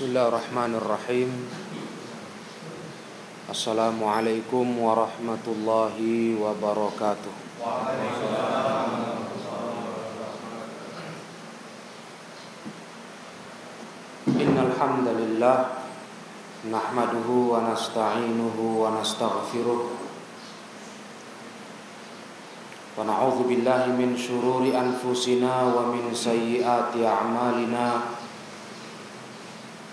Bismillahirrahmanirrahim. Assalamualaikum warahmatullahi wabarakatuh. Innalhamdulillah Nahmaduhu wa nasta'inuhu wa nasta'gfiruh Wa na'udhu billahi min syururi anfusina wa min sayyiati a'malina.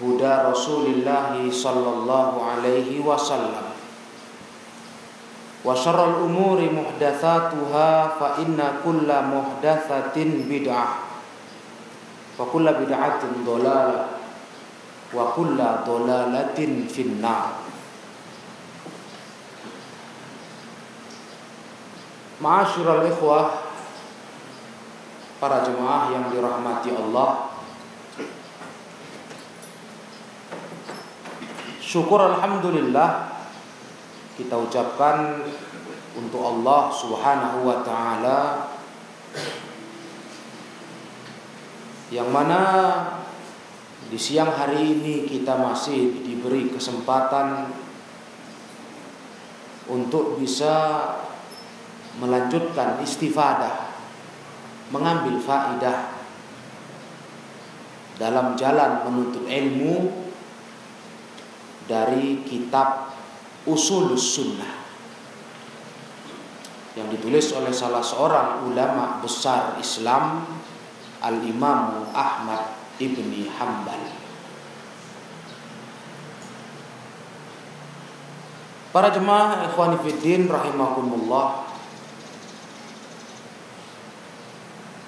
huda Rasulullah sallallahu alaihi wasallam. Wa syarrul umuri muhdatsatuha fa inna kulla muhdatsatin bid'ah. Wa kulla bid'atin dhalalah wa kulla dhalalatin Ma'asyiral para jemaah yang dirahmati Allah Syukur Alhamdulillah Kita ucapkan Untuk Allah subhanahu wa ta'ala. Yang mana Di siang hari ini kita masih diberi kesempatan Untuk bisa melanjutkan istifadah mengambil faidah dalam jalan menuntut ilmu dari kitab Usulus Sunnah yang ditulis oleh salah seorang ulama besar Islam Al-Imam Ahmad Ibni Hambal Para jemaah ikhwani fiddin rahimakumullah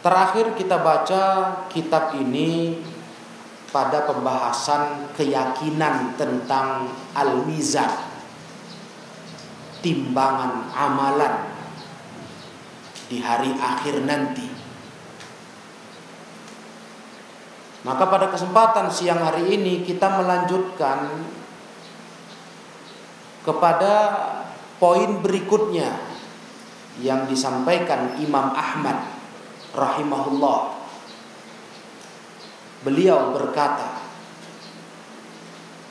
Terakhir kita baca kitab ini pada pembahasan keyakinan tentang al-mizan timbangan amalan di hari akhir nanti. Maka pada kesempatan siang hari ini kita melanjutkan kepada poin berikutnya yang disampaikan Imam Ahmad rahimahullah beliau berkata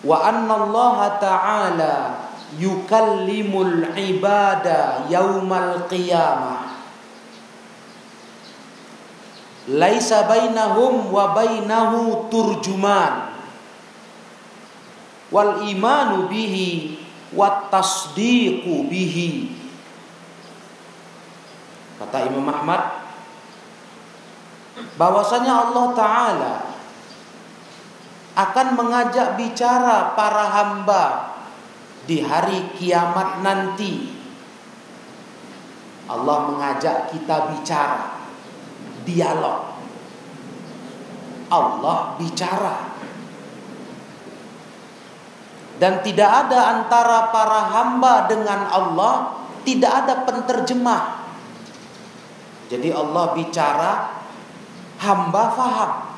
wa anna Allah ta'ala yukallimul ibada yaumal qiyamah. Laisa bainahum wa bainahu turjuman. Wal imanu bihi wat tasdiqu bihi. Kata Imam Ahmad bahwasanya Allah taala akan mengajak bicara para hamba di hari kiamat nanti. Allah mengajak kita bicara, dialog. Allah bicara. Dan tidak ada antara para hamba dengan Allah, tidak ada penterjemah. Jadi Allah bicara, hamba faham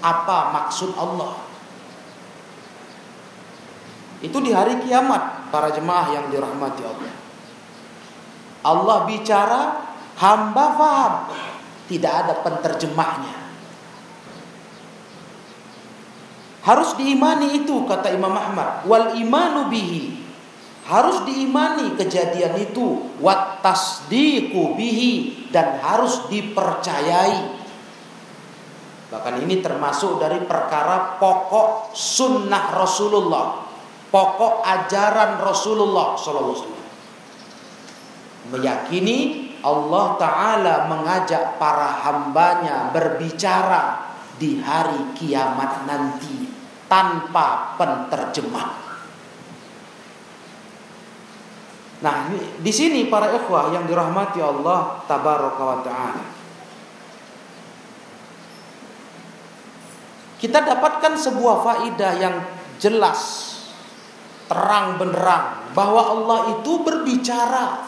apa maksud Allah. Itu di hari kiamat para jemaah yang dirahmati Allah. Allah bicara, hamba faham. Tidak ada penterjemahnya. Harus diimani itu kata Imam Ahmad. Wal imanu bihi. Harus diimani kejadian itu. Wat tasdiqu bihi dan harus dipercayai. Bahkan ini termasuk dari perkara pokok sunnah Rasulullah, pokok ajaran Rasulullah Sallallahu Alaihi Wasallam. Meyakini Allah Taala mengajak para hambanya berbicara di hari kiamat nanti tanpa penterjemah. Nah, di sini para ikhwah yang dirahmati Allah tabaraka wa taala. Kita dapatkan sebuah faidah yang jelas terang benderang bahwa Allah itu berbicara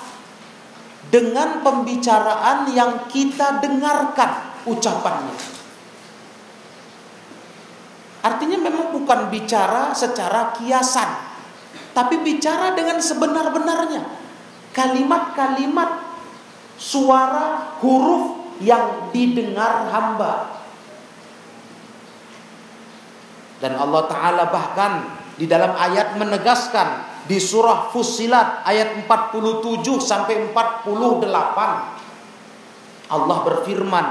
dengan pembicaraan yang kita dengarkan ucapannya. Artinya memang bukan bicara secara kiasan, tapi bicara dengan sebenar-benarnya. Kalimat-kalimat suara huruf yang didengar hamba dan Allah Ta'ala bahkan di dalam ayat menegaskan di surah Fussilat ayat 47 sampai 48 Allah berfirman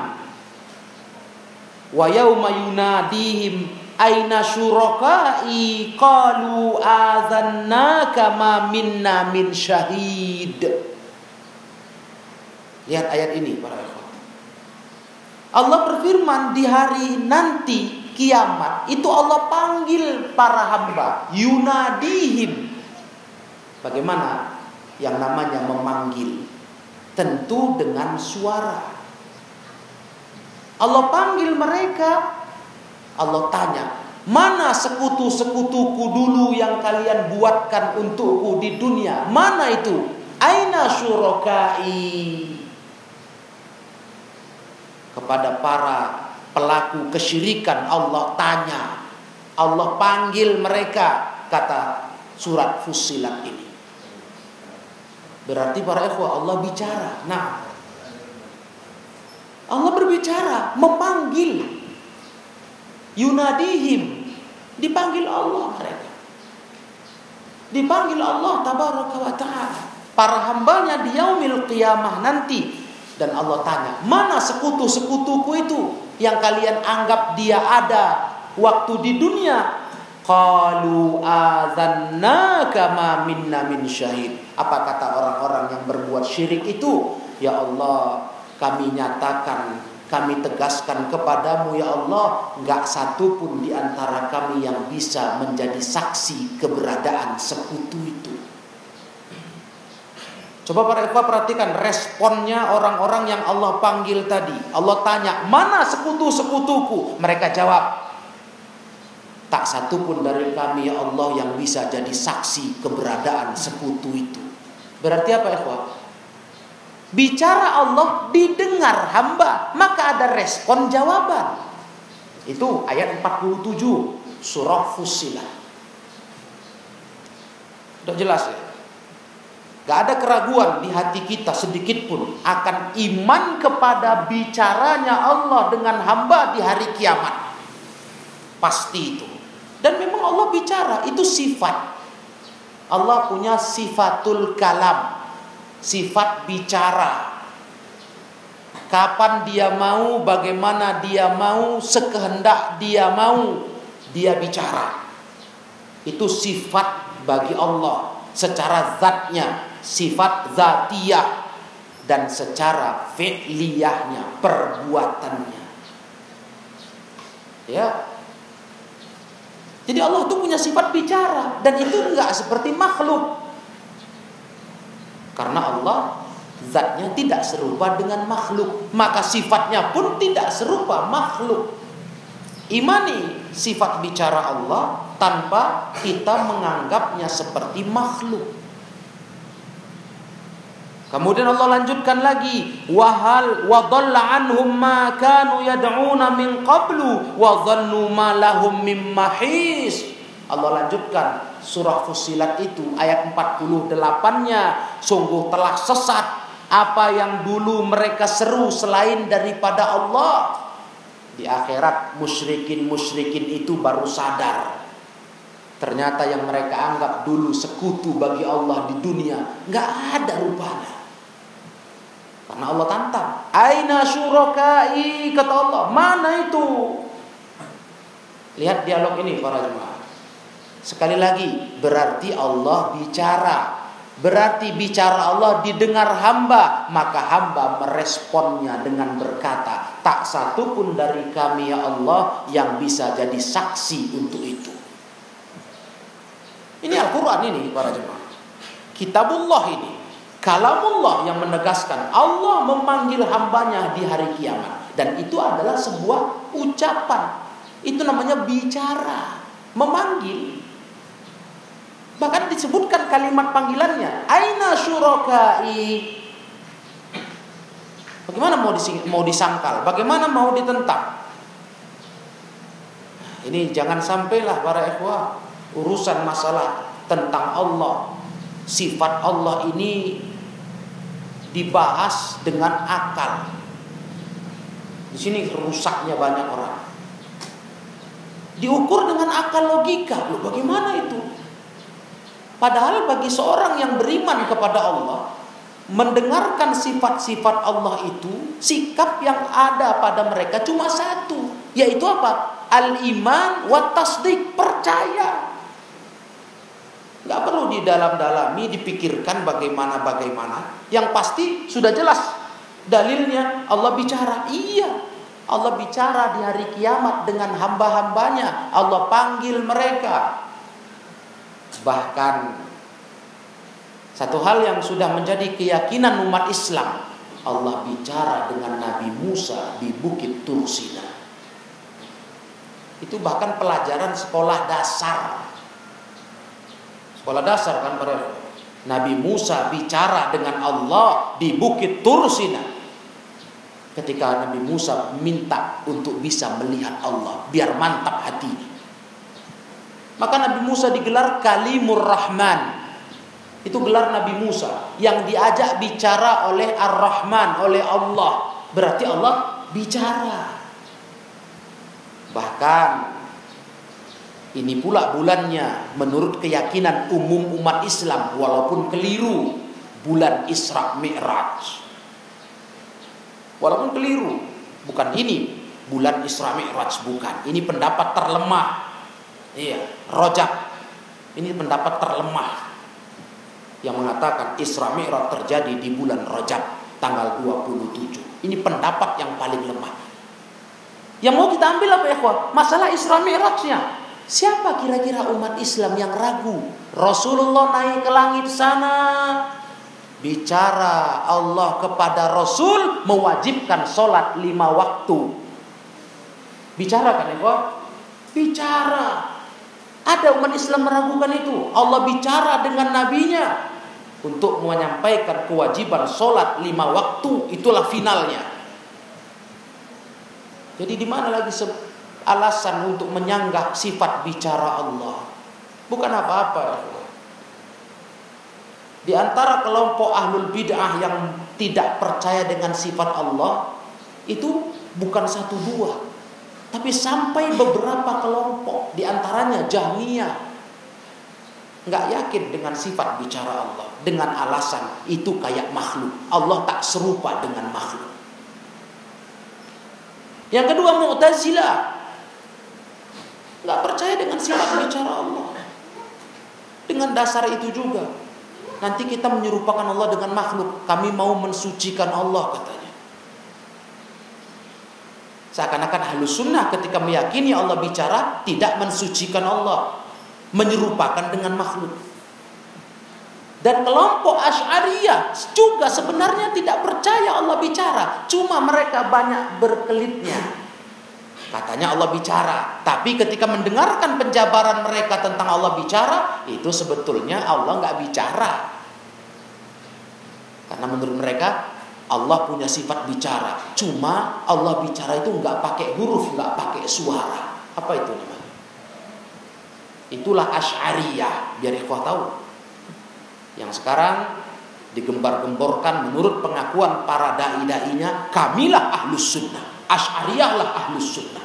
wa yauma yunadihim aina syurakai? Qalu adzannaka ma minna min syahid. Lihat ayat ini para ikhwan. Allah berfirman di hari nanti kiamat. Itu Allah panggil para hamba yunadihim. Bagaimana? Yang namanya memanggil. Tentu dengan suara. Allah panggil mereka. Allah tanya mana sekutu-sekutuku dulu yang kalian buatkan untukku di dunia? Mana itu? Aina syurokai? Kepada para pelaku kesyirikan Allah tanya. Allah panggil mereka kata surat Fusilat ini. Berarti para ikhwah Allah bicara. Nah Allah berbicara memanggil. Yunadihim dipanggil Allah mereka. Dipanggil Allah tabaraka wa taala. Para hambanya di yaumil qiyamah nanti dan Allah tanya mana sekutu-sekutuku itu yang kalian anggap dia ada waktu di dunia? Qalu adzannaka ma minna min syahid. Apa kata orang-orang yang berbuat syirik itu? Ya Allah kami nyatakan kami tegaskan kepadamu ya Allah nggak satu pun di antara kami yang bisa menjadi saksi keberadaan sekutu itu Coba para ikhwah perhatikan responnya orang-orang yang Allah panggil tadi. Allah tanya, mana sekutu-sekutuku? Mereka jawab, tak satu pun dari kami ya Allah yang bisa jadi saksi keberadaan sekutu itu. Berarti apa ikhwah? Bicara Allah didengar hamba, maka ada respon jawaban. Itu ayat 47 surah Fusilah. Udah jelas ya? Gak ada keraguan di hati kita sedikit pun akan iman kepada bicaranya Allah dengan hamba di hari kiamat. Pasti itu. Dan memang Allah bicara, itu sifat. Allah punya sifatul kalam, sifat bicara. Kapan dia mau, bagaimana dia mau, sekehendak dia mau, dia bicara. Itu sifat bagi Allah secara zatnya sifat zatiyah dan secara fi'liyahnya, perbuatannya. Ya. Jadi Allah itu punya sifat bicara dan itu enggak seperti makhluk. Karena Allah zatnya tidak serupa dengan makhluk, maka sifatnya pun tidak serupa makhluk. Imani sifat bicara Allah tanpa kita menganggapnya seperti makhluk. Kemudian Allah lanjutkan lagi, wahal wa dhalla anhum ma kanu yad'una min qablu wa dhannu ma. Allah lanjutkan, surah Fusilat itu ayat 48-nya sungguh telah sesat apa yang dulu mereka seru selain daripada Allah. Di akhirat musyrikin-musyrikin itu baru sadar. Ternyata yang mereka anggap dulu sekutu bagi Allah di dunia nggak ada rupanya. Karena Allah tantang. Aina syurakai kata Allah. Mana itu? Lihat dialog ini para jemaah. Sekali lagi, berarti Allah bicara. Berarti bicara Allah didengar hamba, maka hamba meresponnya dengan berkata, tak satu pun dari kami ya Allah yang bisa jadi saksi untuk itu. Ini Al-Quran ini para jemaah. Kitabullah ini. Kalamullah yang menegaskan Allah memanggil hambanya di hari kiamat. Dan itu adalah sebuah ucapan. Itu namanya bicara. Memanggil. Bahkan disebutkan kalimat panggilannya. Aina syurokai. Bagaimana mau, mau disangkal? Bagaimana mau ditentang? Ini jangan sampailah para ikhwah urusan masalah tentang Allah, sifat Allah ini dibahas dengan akal. Di sini rusaknya banyak orang. Diukur dengan akal logika. Loh, bagaimana itu? Padahal bagi seorang yang beriman kepada Allah, mendengarkan sifat-sifat Allah itu, sikap yang ada pada mereka cuma satu, yaitu apa? Al-iman wa tasdik, percaya. Gak perlu di dalam-dalami dipikirkan bagaimana-bagaimana. Yang pasti sudah jelas dalilnya Allah bicara. Iya, Allah bicara di hari kiamat dengan hamba-hambanya. Allah panggil mereka. Bahkan satu hal yang sudah menjadi keyakinan umat Islam, Allah bicara dengan Nabi Musa di Bukit Tursina. Itu bahkan pelajaran sekolah dasar. Sekolah dasar kan para Nabi Musa bicara dengan Allah di Bukit Tursina. Ketika Nabi Musa minta untuk bisa melihat Allah, biar mantap hatinya. Maka Nabi Musa digelar Kalimur Rahman. Itu gelar Nabi Musa yang diajak bicara oleh Ar-Rahman, oleh Allah. Berarti Allah bicara. Bahkan ini pula bulannya menurut keyakinan umum umat Islam walaupun keliru bulan Isra Mi'raj. Walaupun keliru, bukan ini bulan Isra Mi'raj bukan. Ini pendapat terlemah Iya, rojak. Ini pendapat terlemah yang mengatakan Isra Mi'raj terjadi di bulan Rajab tanggal 27. Ini pendapat yang paling lemah. Yang mau kita ambil apa ya, Masalah Isra Mi'rajnya. Siapa kira-kira umat Islam yang ragu? Rasulullah naik ke langit sana bicara Allah kepada Rasul mewajibkan sholat lima waktu. Bicara kan ya, Bicara. Ada umat Islam meragukan itu. Allah bicara dengan nabinya untuk menyampaikan kewajiban sholat lima waktu. Itulah finalnya. Jadi di mana lagi alasan untuk menyanggah sifat bicara Allah? Bukan apa-apa. Di antara kelompok ahlul bid'ah yang tidak percaya dengan sifat Allah itu bukan satu dua, tapi sampai beberapa kelompok di antaranya Jahmiyah nggak yakin dengan sifat bicara Allah dengan alasan itu kayak makhluk. Allah tak serupa dengan makhluk. Yang kedua Mu'tazilah nggak percaya dengan sifat bicara Allah. Dengan dasar itu juga nanti kita menyerupakan Allah dengan makhluk. Kami mau mensucikan Allah katanya. Seakan-akan halus sunnah ketika meyakini Allah bicara tidak mensucikan Allah. Menyerupakan dengan makhluk. Dan kelompok Ash'ariyah juga sebenarnya tidak percaya Allah bicara. Cuma mereka banyak berkelitnya. Katanya Allah bicara. Tapi ketika mendengarkan penjabaran mereka tentang Allah bicara. Itu sebetulnya Allah nggak bicara. Karena menurut mereka Allah punya sifat bicara. Cuma Allah bicara itu nggak pakai huruf, nggak pakai suara. Apa itu namanya? Itulah Asy'ariyah, biar ikhwah tahu. Yang sekarang digembar-gemborkan menurut pengakuan para dai-dainya, kamilah ahlus sunnah. Asy'ariyah lah ahlus sunnah.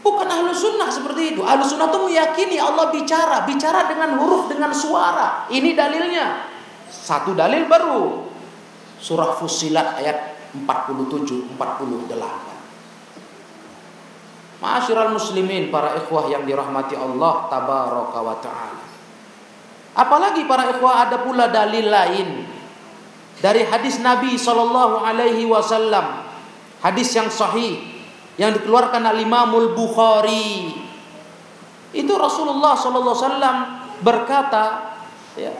Bukan ahlus sunnah seperti itu. Ahlus sunnah itu meyakini Allah bicara, bicara dengan huruf, dengan suara. Ini dalilnya. Satu dalil baru. Surah Fusilat ayat 47, 48. Ma'asyiral muslimin, para ikhwah yang dirahmati Allah tabaraka wa taala. Apalagi para ikhwah ada pula dalil lain dari hadis Nabi sallallahu alaihi wasallam. Hadis yang sahih yang dikeluarkan oleh Imamul Bukhari. Itu Rasulullah sallallahu alaihi wasallam berkata, ya,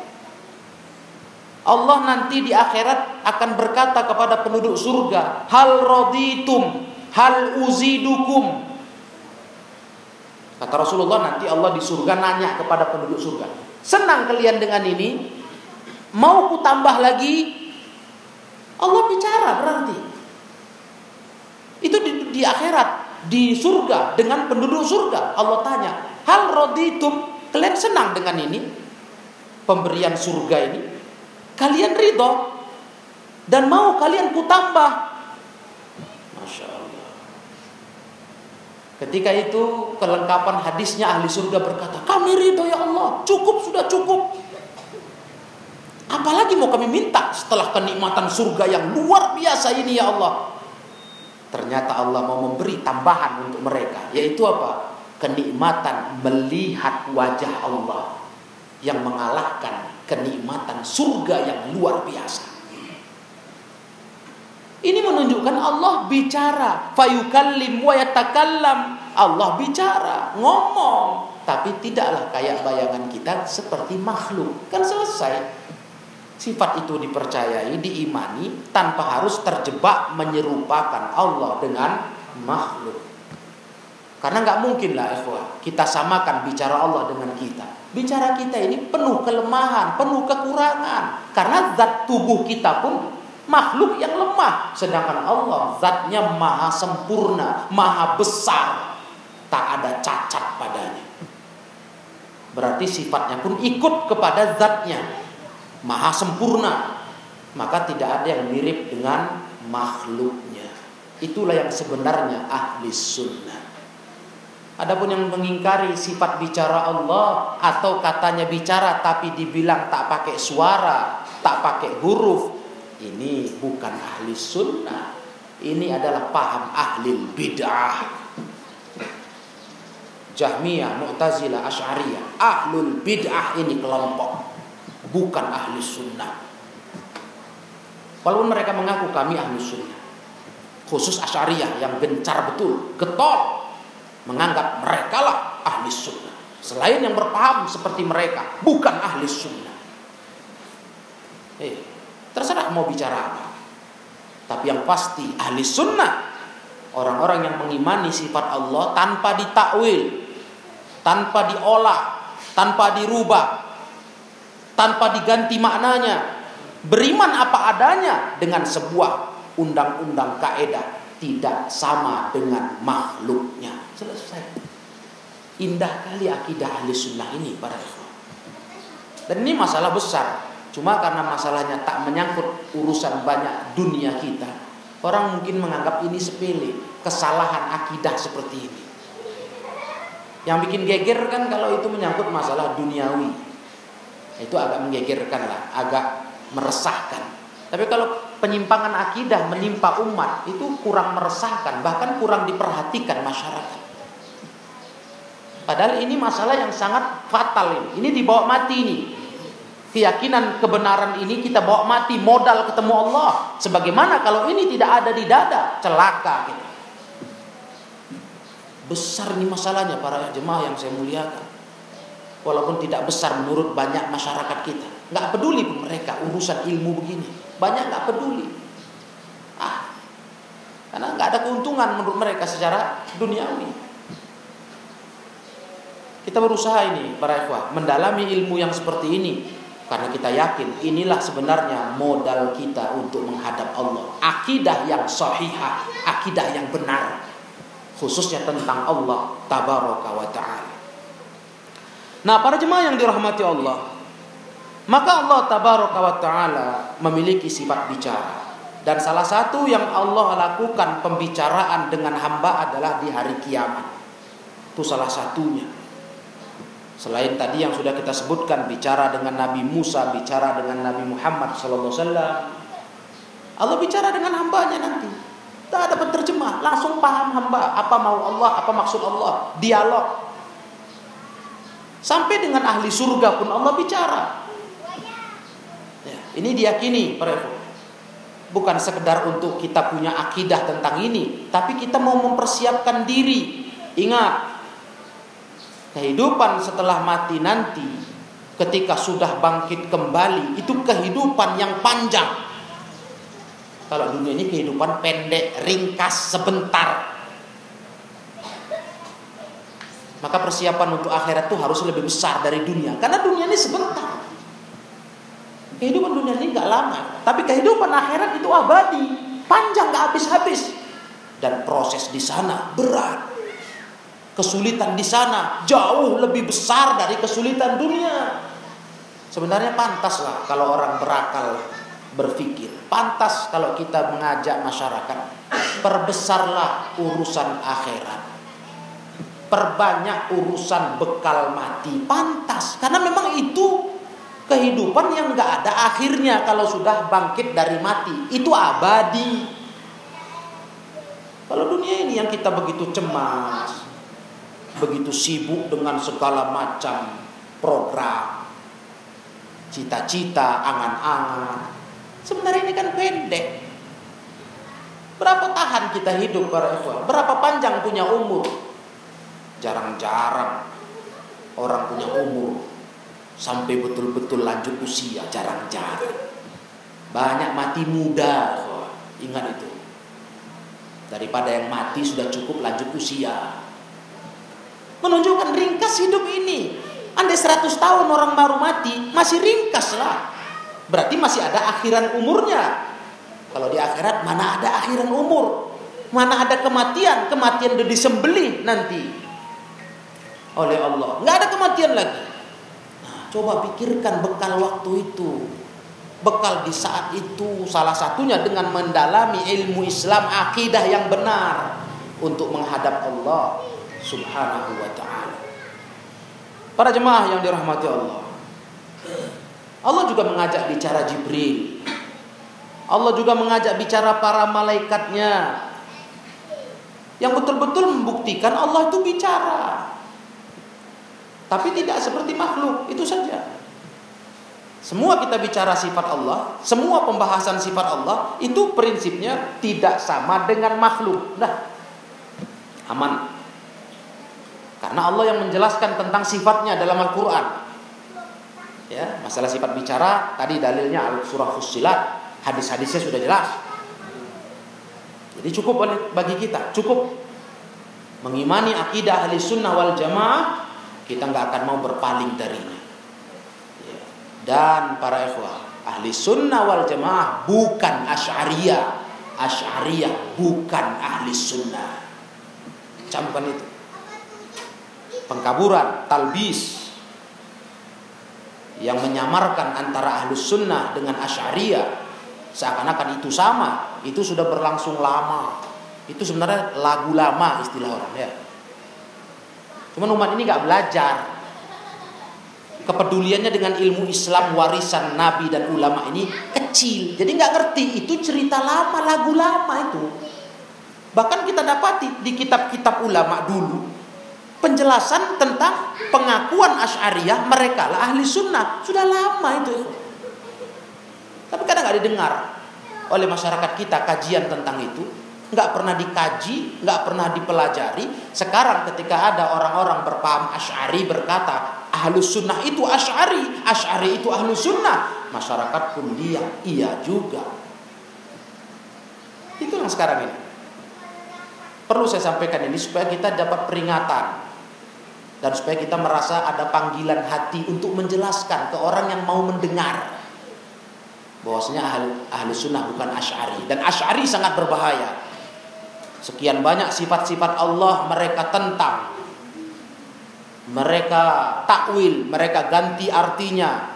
Allah nanti di akhirat akan berkata kepada penduduk surga, "Hal raditum, hal uzidukum." Kata Rasulullah nanti Allah di surga nanya kepada penduduk surga. Senang kalian dengan ini? Mau ku tambah lagi? Allah bicara berarti. Itu di, di akhirat, di surga dengan penduduk surga. Allah tanya, hal roditum kalian senang dengan ini? Pemberian surga ini? Kalian ridho? Dan mau kalian ku tambah? Masya Allah. Ketika itu kelengkapan hadisnya ahli surga berkata, kami ridho ya Allah, cukup sudah cukup. Apalagi mau kami minta setelah kenikmatan surga yang luar biasa ini ya Allah. Ternyata Allah mau memberi tambahan untuk mereka, yaitu apa? Kenikmatan melihat wajah Allah yang mengalahkan kenikmatan surga yang luar biasa. Ini menunjukkan Allah bicara. Fayukallim wa yatakallam. Allah bicara, ngomong. Tapi tidaklah kayak bayangan kita seperti makhluk. Kan selesai. Sifat itu dipercayai, diimani tanpa harus terjebak menyerupakan Allah dengan makhluk. Karena nggak mungkin lah ikhwah, kita samakan bicara Allah dengan kita. Bicara kita ini penuh kelemahan, penuh kekurangan. Karena zat tubuh kita pun makhluk yang lemah sedangkan Allah zatnya maha sempurna maha besar tak ada cacat padanya berarti sifatnya pun ikut kepada zatnya maha sempurna maka tidak ada yang mirip dengan makhluknya itulah yang sebenarnya ahli sunnah Adapun yang mengingkari sifat bicara Allah atau katanya bicara tapi dibilang tak pakai suara, tak pakai huruf, ini bukan ahli sunnah. Ini adalah paham ahli bid'ah. Jahmiyah, Mu'tazilah, Asy'ariyah. Ahlul bid'ah ini kelompok. Bukan ahli sunnah. Walaupun mereka mengaku kami ahli sunnah. Khusus Asy'ariyah yang gencar betul, getol. Menganggap mereka lah ahli sunnah. Selain yang berpaham seperti mereka, bukan ahli sunnah. Eh, Terserah mau bicara apa. Tapi yang pasti ahli sunnah orang-orang yang mengimani sifat Allah tanpa ditakwil, tanpa diolah, tanpa dirubah, tanpa diganti maknanya, beriman apa adanya dengan sebuah undang-undang kaedah tidak sama dengan makhluknya. Selesai. Indah kali akidah ahli sunnah ini para. Dan ini masalah besar. Cuma karena masalahnya tak menyangkut urusan banyak dunia kita, orang mungkin menganggap ini sepele, kesalahan akidah seperti ini. Yang bikin geger kan kalau itu menyangkut masalah duniawi. Itu agak menggegerkan lah, agak meresahkan. Tapi kalau penyimpangan akidah menimpa umat itu kurang meresahkan, bahkan kurang diperhatikan masyarakat. Padahal ini masalah yang sangat fatal ini. Ini dibawa mati ini keyakinan kebenaran ini kita bawa mati modal ketemu Allah. Sebagaimana kalau ini tidak ada di dada, celaka kita. Besar ini masalahnya para jemaah yang saya muliakan. Walaupun tidak besar menurut banyak masyarakat kita. Nggak peduli mereka urusan ilmu begini. Banyak nggak peduli. Ah, karena nggak ada keuntungan menurut mereka secara duniawi. Kita berusaha ini para ikhwah mendalami ilmu yang seperti ini karena kita yakin inilah sebenarnya modal kita untuk menghadap Allah. Akidah yang sahihah, akidah yang benar. Khususnya tentang Allah tabaraka wa ta'ala. Nah, para jemaah yang dirahmati Allah, maka Allah tabaraka wa taala memiliki sifat bicara. Dan salah satu yang Allah lakukan pembicaraan dengan hamba adalah di hari kiamat. Itu salah satunya. Selain tadi yang sudah kita sebutkan bicara dengan Nabi Musa, bicara dengan Nabi Muhammad sallallahu. Allah bicara dengan hambanya nanti. Tak ada penterjemah, langsung paham hamba apa mau Allah, apa maksud Allah, dialog. Sampai dengan ahli surga pun Allah bicara. Ya, ini diyakini para Bukan sekedar untuk kita punya akidah tentang ini, tapi kita mau mempersiapkan diri. Ingat, kehidupan setelah mati nanti ketika sudah bangkit kembali itu kehidupan yang panjang. Kalau dunia ini kehidupan pendek, ringkas, sebentar. Maka persiapan untuk akhirat itu harus lebih besar dari dunia. Karena dunia ini sebentar. Kehidupan dunia ini nggak lama. Tapi kehidupan akhirat itu abadi. Panjang nggak habis-habis. Dan proses di sana berat. Kesulitan di sana jauh lebih besar dari kesulitan dunia. Sebenarnya pantas lah kalau orang berakal berpikir. Pantas kalau kita mengajak masyarakat. Perbesarlah urusan akhirat perbanyak urusan bekal mati. Pantas. Karena memang itu kehidupan yang nggak ada akhirnya kalau sudah bangkit dari mati. Itu abadi. Kalau dunia ini yang kita begitu cemas begitu sibuk dengan segala macam program cita-cita angan-angan sebenarnya ini kan pendek. Berapa tahan kita hidup berapa panjang punya umur jarang-jarang orang punya umur sampai betul-betul lanjut usia jarang-jarang. Banyak mati muda ingat itu. Daripada yang mati sudah cukup lanjut usia. Menunjukkan ringkas hidup ini. Andai 100 tahun orang baru mati masih ringkas lah. Berarti masih ada akhiran umurnya. Kalau di akhirat mana ada akhiran umur? Mana ada kematian? Kematian udah disembelih nanti oleh Allah. Nggak ada kematian lagi. Nah, coba pikirkan bekal waktu itu. Bekal di saat itu salah satunya dengan mendalami ilmu Islam akidah yang benar untuk menghadap Allah Subhanahu wa taala. Para jemaah yang dirahmati Allah. Allah juga mengajak bicara Jibril. Allah juga mengajak bicara para malaikatnya. Yang betul-betul membuktikan Allah itu bicara. Tapi tidak seperti makhluk, itu saja. Semua kita bicara sifat Allah, semua pembahasan sifat Allah itu prinsipnya tidak sama dengan makhluk. Nah, aman. Karena Allah yang menjelaskan tentang sifatnya dalam Al-Qur'an. Ya, masalah sifat bicara tadi dalilnya surah Fussilat, hadis-hadisnya sudah jelas. Jadi cukup bagi kita, cukup mengimani akidah ahli sunnah wal jamaah kita nggak akan mau berpaling darinya. Ya. Dan para ikhwah, ahli sunnah wal jamaah bukan asyariyah. Asyariyah bukan ahli sunnah. Camkan itu. Pengkaburan, talbis yang menyamarkan antara ahli sunnah dengan asyariyah seakan-akan itu sama. Itu sudah berlangsung lama. Itu sebenarnya lagu lama istilah orang ya Cuman umat ini nggak belajar kepeduliannya dengan ilmu Islam warisan Nabi dan ulama ini kecil. Jadi nggak ngerti itu cerita lama, lagu lama itu. Bahkan kita dapati di kitab-kitab ulama dulu penjelasan tentang pengakuan Asy'ariyah mereka lah ahli sunnah sudah lama itu. Tapi kadang nggak didengar oleh masyarakat kita kajian tentang itu nggak pernah dikaji, nggak pernah dipelajari. Sekarang ketika ada orang-orang berpaham Ash'ari berkata, Ahlus Sunnah itu Ash'ari, Ash'ari itu Ahlus Sunnah. Masyarakat pun dia, iya juga. Itu yang sekarang ini. Perlu saya sampaikan ini supaya kita dapat peringatan. Dan supaya kita merasa ada panggilan hati untuk menjelaskan ke orang yang mau mendengar bahwasanya ahli, ahli sunnah bukan asyari dan asyari sangat berbahaya Sekian banyak sifat-sifat Allah mereka tentang. mereka takwil, mereka ganti artinya,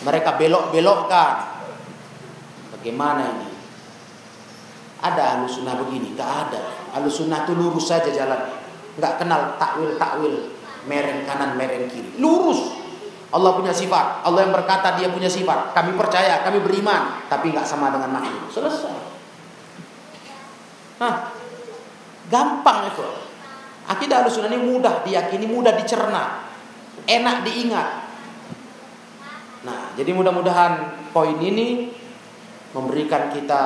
mereka belok-belokkan. Bagaimana ini? Ada alusunah begini? Gak ada. Alusunah itu lurus saja jalan, Gak kenal takwil-takwil, mereng kanan, mereng kiri. Lurus. Allah punya sifat. Allah yang berkata dia punya sifat. Kami percaya, kami beriman, tapi nggak sama dengan makhluk. Selesai. Hah, gampang itu. Akidah Ahlussunnah ini mudah diyakini, mudah dicerna, enak diingat. Nah, jadi mudah-mudahan poin ini memberikan kita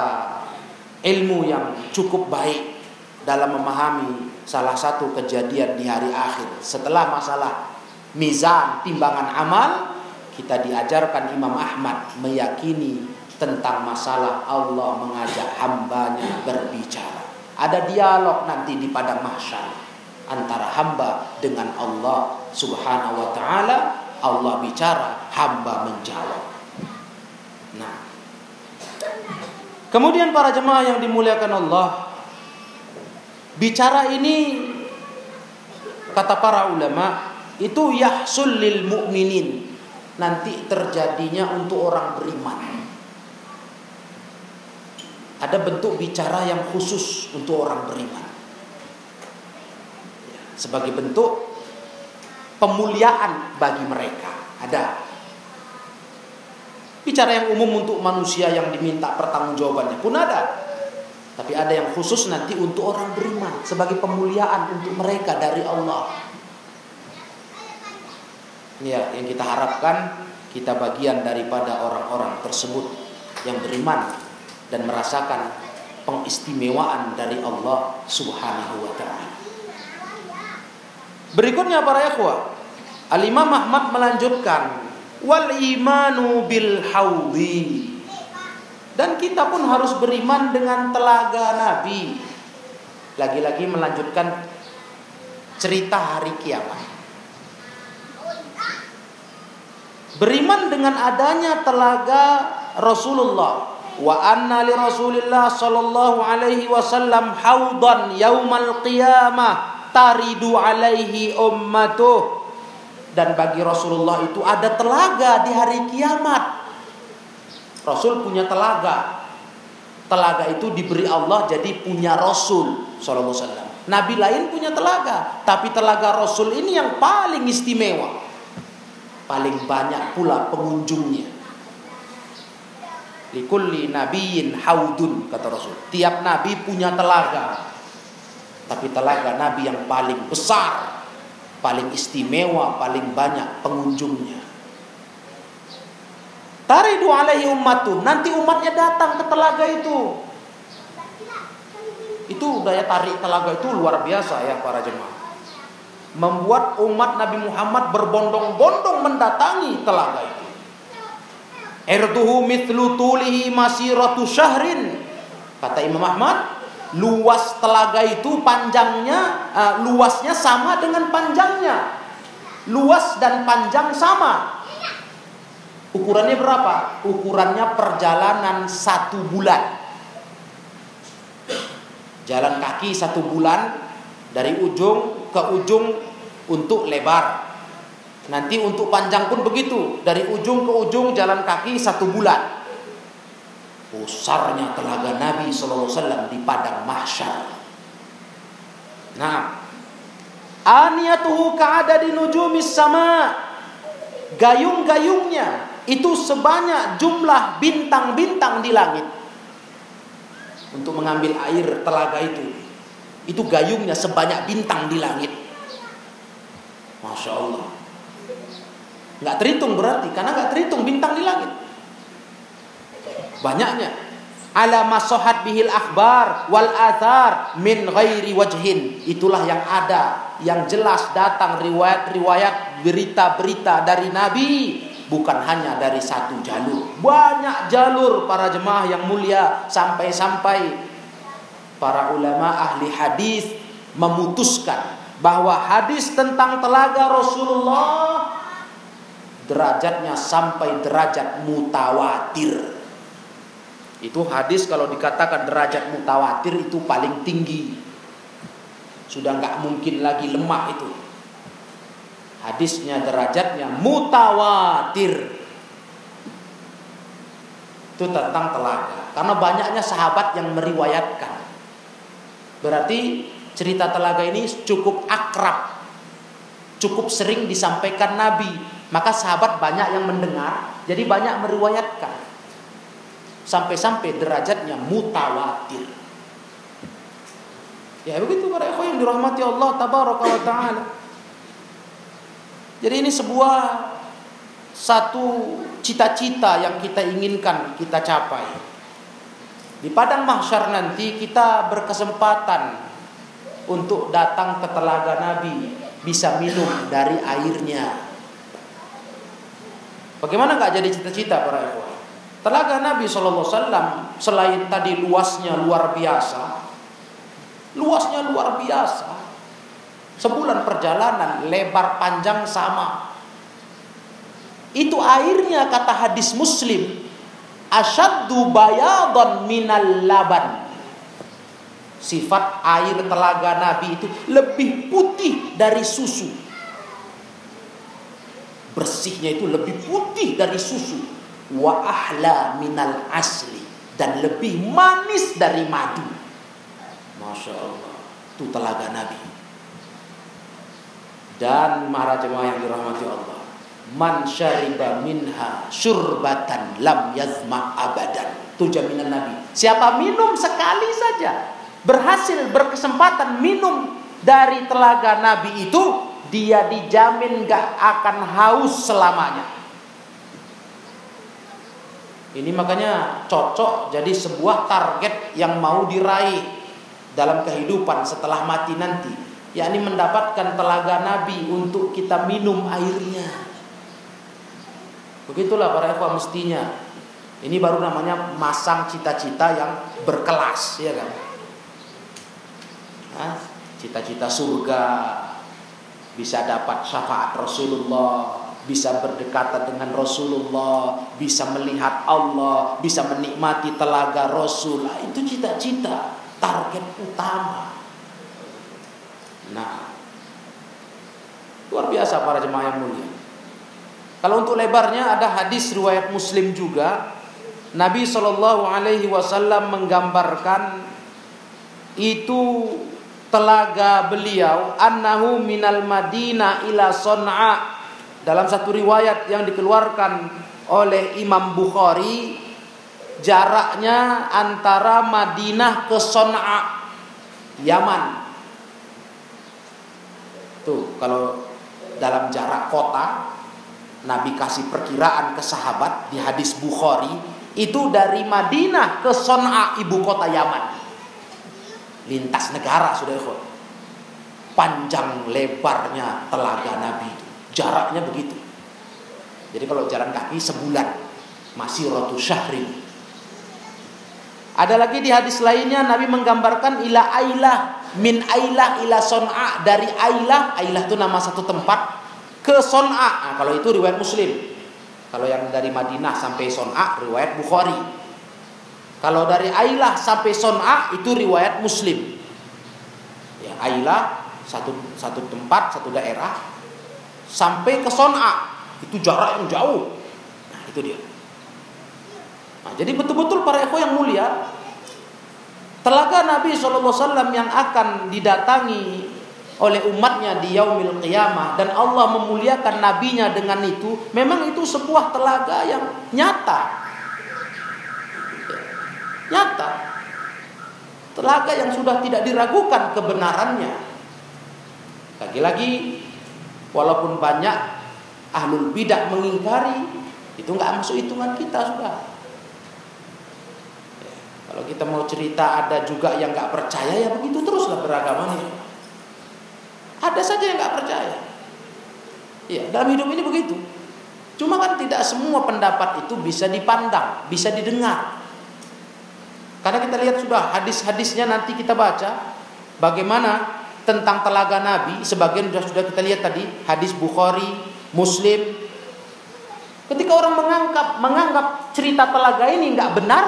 ilmu yang cukup baik dalam memahami salah satu kejadian di hari akhir setelah masalah mizan timbangan amal kita diajarkan Imam Ahmad meyakini tentang masalah Allah mengajak hambanya berbicara ada dialog nanti di padang mahsyar antara hamba dengan Allah subhanahu wa ta'ala. Allah bicara hamba menjawab. Nah. Kemudian para jemaah yang dimuliakan Allah bicara ini kata para ulama itu yahsul lil mu'minin. Nanti terjadinya untuk orang beriman ada bentuk bicara yang khusus untuk orang beriman. Sebagai bentuk pemuliaan bagi mereka. Ada. Bicara yang umum untuk manusia yang diminta pertanggungjawabannya pun ada. Tapi ada yang khusus nanti untuk orang beriman sebagai pemuliaan untuk mereka dari Allah. Ya yang kita harapkan kita bagian daripada orang-orang tersebut yang beriman dan merasakan pengistimewaan dari Allah Subhanahu wa taala. Berikutnya para ikhwah, Al-Imam Ahmad melanjutkan wal imanu bil haudi. Dan kita pun harus beriman dengan telaga Nabi. Lagi-lagi melanjutkan cerita hari kiamat. Beriman dengan adanya telaga Rasulullah wa anna li Rasulillah sallallahu alaihi wasallam haudan yaumal qiyamah taridu alaihi ummatuh dan bagi Rasulullah itu ada telaga di hari kiamat. Rasul punya telaga. Telaga itu diberi Allah jadi punya Rasul sallallahu alaihi wasallam. Nabi lain punya telaga, tapi telaga Rasul ini yang paling istimewa paling banyak pula pengunjungnya. Likulli nabiyin haudun kata Rasul. Tiap nabi punya telaga. Tapi telaga nabi yang paling besar, paling istimewa, paling banyak pengunjungnya. Taridu alaihi ummatu. Nanti umatnya datang ke telaga itu. Itu daya tarik telaga itu luar biasa ya para jemaah membuat umat Nabi Muhammad berbondong-bondong mendatangi telaga itu. Erduhu mithlu tulihi masiratu syahrin. Kata Imam Ahmad, luas telaga itu panjangnya, uh, luasnya sama dengan panjangnya. Luas dan panjang sama. Ukurannya berapa? Ukurannya perjalanan satu bulan. Jalan kaki satu bulan dari ujung ke ujung untuk lebar. Nanti untuk panjang pun begitu, dari ujung ke ujung jalan kaki satu bulan. Besarnya telaga Nabi SAW di padang mahsyar. Nah, aniyatuhu ka'ada di nujumis sama. Gayung-gayungnya itu sebanyak jumlah bintang-bintang di langit. Untuk mengambil air telaga itu itu gayungnya sebanyak bintang di langit. Masya Allah. Nggak terhitung berarti, karena nggak terhitung bintang di langit. Banyaknya. Ala masohat bihil akhbar wal athar min ghairi wajhin. Itulah yang ada, yang jelas datang riwayat-riwayat berita-berita dari Nabi bukan hanya dari satu jalur. Banyak jalur para jemaah yang mulia sampai-sampai para ulama ahli hadis memutuskan bahwa hadis tentang telaga Rasulullah derajatnya sampai derajat mutawatir. Itu hadis kalau dikatakan derajat mutawatir itu paling tinggi. Sudah nggak mungkin lagi lemah itu. Hadisnya derajatnya mutawatir. Itu tentang telaga. Karena banyaknya sahabat yang meriwayatkan. Berarti cerita telaga ini cukup akrab. Cukup sering disampaikan Nabi. Maka sahabat banyak yang mendengar. Jadi banyak meriwayatkan. Sampai-sampai derajatnya mutawatir. Ya begitu para ikhwan yang dirahmati Allah tabaraka wa taala. Jadi ini sebuah satu cita-cita yang kita inginkan kita capai. Di padang mahsyar nanti kita berkesempatan untuk datang ke telaga Nabi, bisa minum dari airnya. Bagaimana nggak jadi cita-cita para ikhwan? Telaga Nabi Shallallahu Alaihi selain tadi luasnya luar biasa, luasnya luar biasa. Sebulan perjalanan, lebar panjang sama. Itu airnya kata hadis Muslim, asyaddu bayadon minal laban. Sifat air telaga Nabi itu lebih putih dari susu. Bersihnya itu lebih putih dari susu. Wa ahla minal asli. Dan lebih manis dari madu. Masya Allah. Itu telaga Nabi. Dan para jemaah yang dirahmati Allah. Man syariba minha syurbatan lam yazma abadan. Itu jaminan Nabi. Siapa minum sekali saja. Berhasil berkesempatan minum dari telaga Nabi itu. Dia dijamin gak akan haus selamanya. Ini makanya cocok jadi sebuah target yang mau diraih dalam kehidupan setelah mati nanti yakni mendapatkan telaga Nabi untuk kita minum airnya. Begitulah para ikhwan mestinya. Ini baru namanya masang cita-cita yang berkelas, ya kan? Cita-cita surga bisa dapat syafaat Rasulullah, bisa berdekatan dengan Rasulullah, bisa melihat Allah, bisa menikmati telaga Rasul. Nah, itu cita-cita, target utama. Nah, luar biasa para jemaah yang mulia. Kalau untuk lebarnya ada hadis riwayat Muslim juga, Nabi Shallallahu Alaihi Wasallam menggambarkan itu telaga beliau annahu minal Madinah ila Son'a. Dalam satu riwayat yang dikeluarkan oleh Imam Bukhari jaraknya antara Madinah ke Son'a. Yaman. Tuh, kalau dalam jarak kota Nabi kasih perkiraan ke sahabat di hadis Bukhari itu dari Madinah ke Son'a ibu kota Yaman. Lintas negara sudah ikut. Panjang lebarnya telaga Nabi Jaraknya begitu. Jadi kalau jalan kaki sebulan masih rotu syahrin. Ada lagi di hadis lainnya Nabi menggambarkan ila ailah min Ailah ila Son'a dari Ailah Ailah itu nama satu tempat ke Son'a nah, kalau itu riwayat Muslim kalau yang dari Madinah sampai Son'a riwayat Bukhari kalau dari Ailah sampai Son'a itu riwayat Muslim. Ya Ailah satu satu tempat satu daerah sampai ke Son'a itu jarak yang jauh. Nah itu dia. Nah, jadi betul-betul para ekor yang mulia Telaga Nabi SAW yang akan didatangi oleh umatnya di yaumil qiyamah dan Allah memuliakan nabinya dengan itu memang itu sebuah telaga yang nyata nyata telaga yang sudah tidak diragukan kebenarannya lagi-lagi walaupun banyak ahlul bidah mengingkari itu nggak masuk hitungan kita sudah kalau kita mau cerita ada juga yang nggak percaya ya begitu teruslah beragamanya. Ada saja yang nggak percaya. Ya dalam hidup ini begitu. Cuma kan tidak semua pendapat itu bisa dipandang, bisa didengar. Karena kita lihat sudah hadis-hadisnya nanti kita baca bagaimana tentang telaga Nabi. Sebagian sudah sudah kita lihat tadi hadis Bukhari, Muslim. Ketika orang menganggap menganggap cerita telaga ini nggak benar,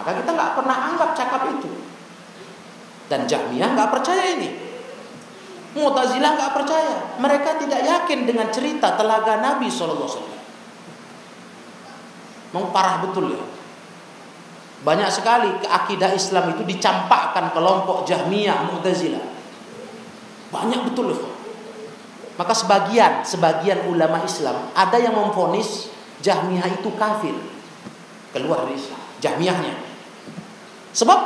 maka kita nggak pernah anggap cakap itu. Dan Jahmiyah nggak percaya ini. Mu'tazilah nggak percaya. Mereka tidak yakin dengan cerita telaga Nabi SAW. Mau parah betul ya. Banyak sekali akidah Islam itu dicampakkan kelompok Jahmiyah, Mu'tazilah. Banyak betul ya. Maka sebagian sebagian ulama Islam ada yang memfonis Jahmiyah itu kafir. Keluar dari Islam. Jahmiyahnya. Sebab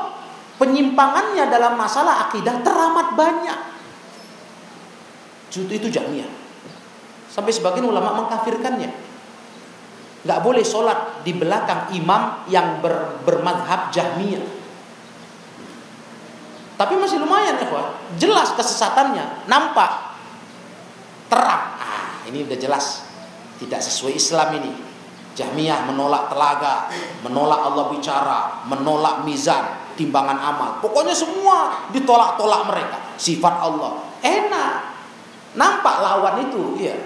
penyimpangannya dalam masalah akidah teramat banyak. Itu, itu jahmiyah. Sampai sebagian ulama mengkafirkannya. Gak boleh sholat di belakang imam yang ber, bermadhab jahmiyah. Tapi masih lumayan ya Jelas kesesatannya. Nampak. Terang. Ah, ini udah jelas. Tidak sesuai Islam ini. Jahmiyah menolak telaga, menolak Allah bicara, menolak mizan, timbangan amal. Pokoknya semua ditolak-tolak mereka. Sifat Allah. Enak. Nampak lawan itu, iya.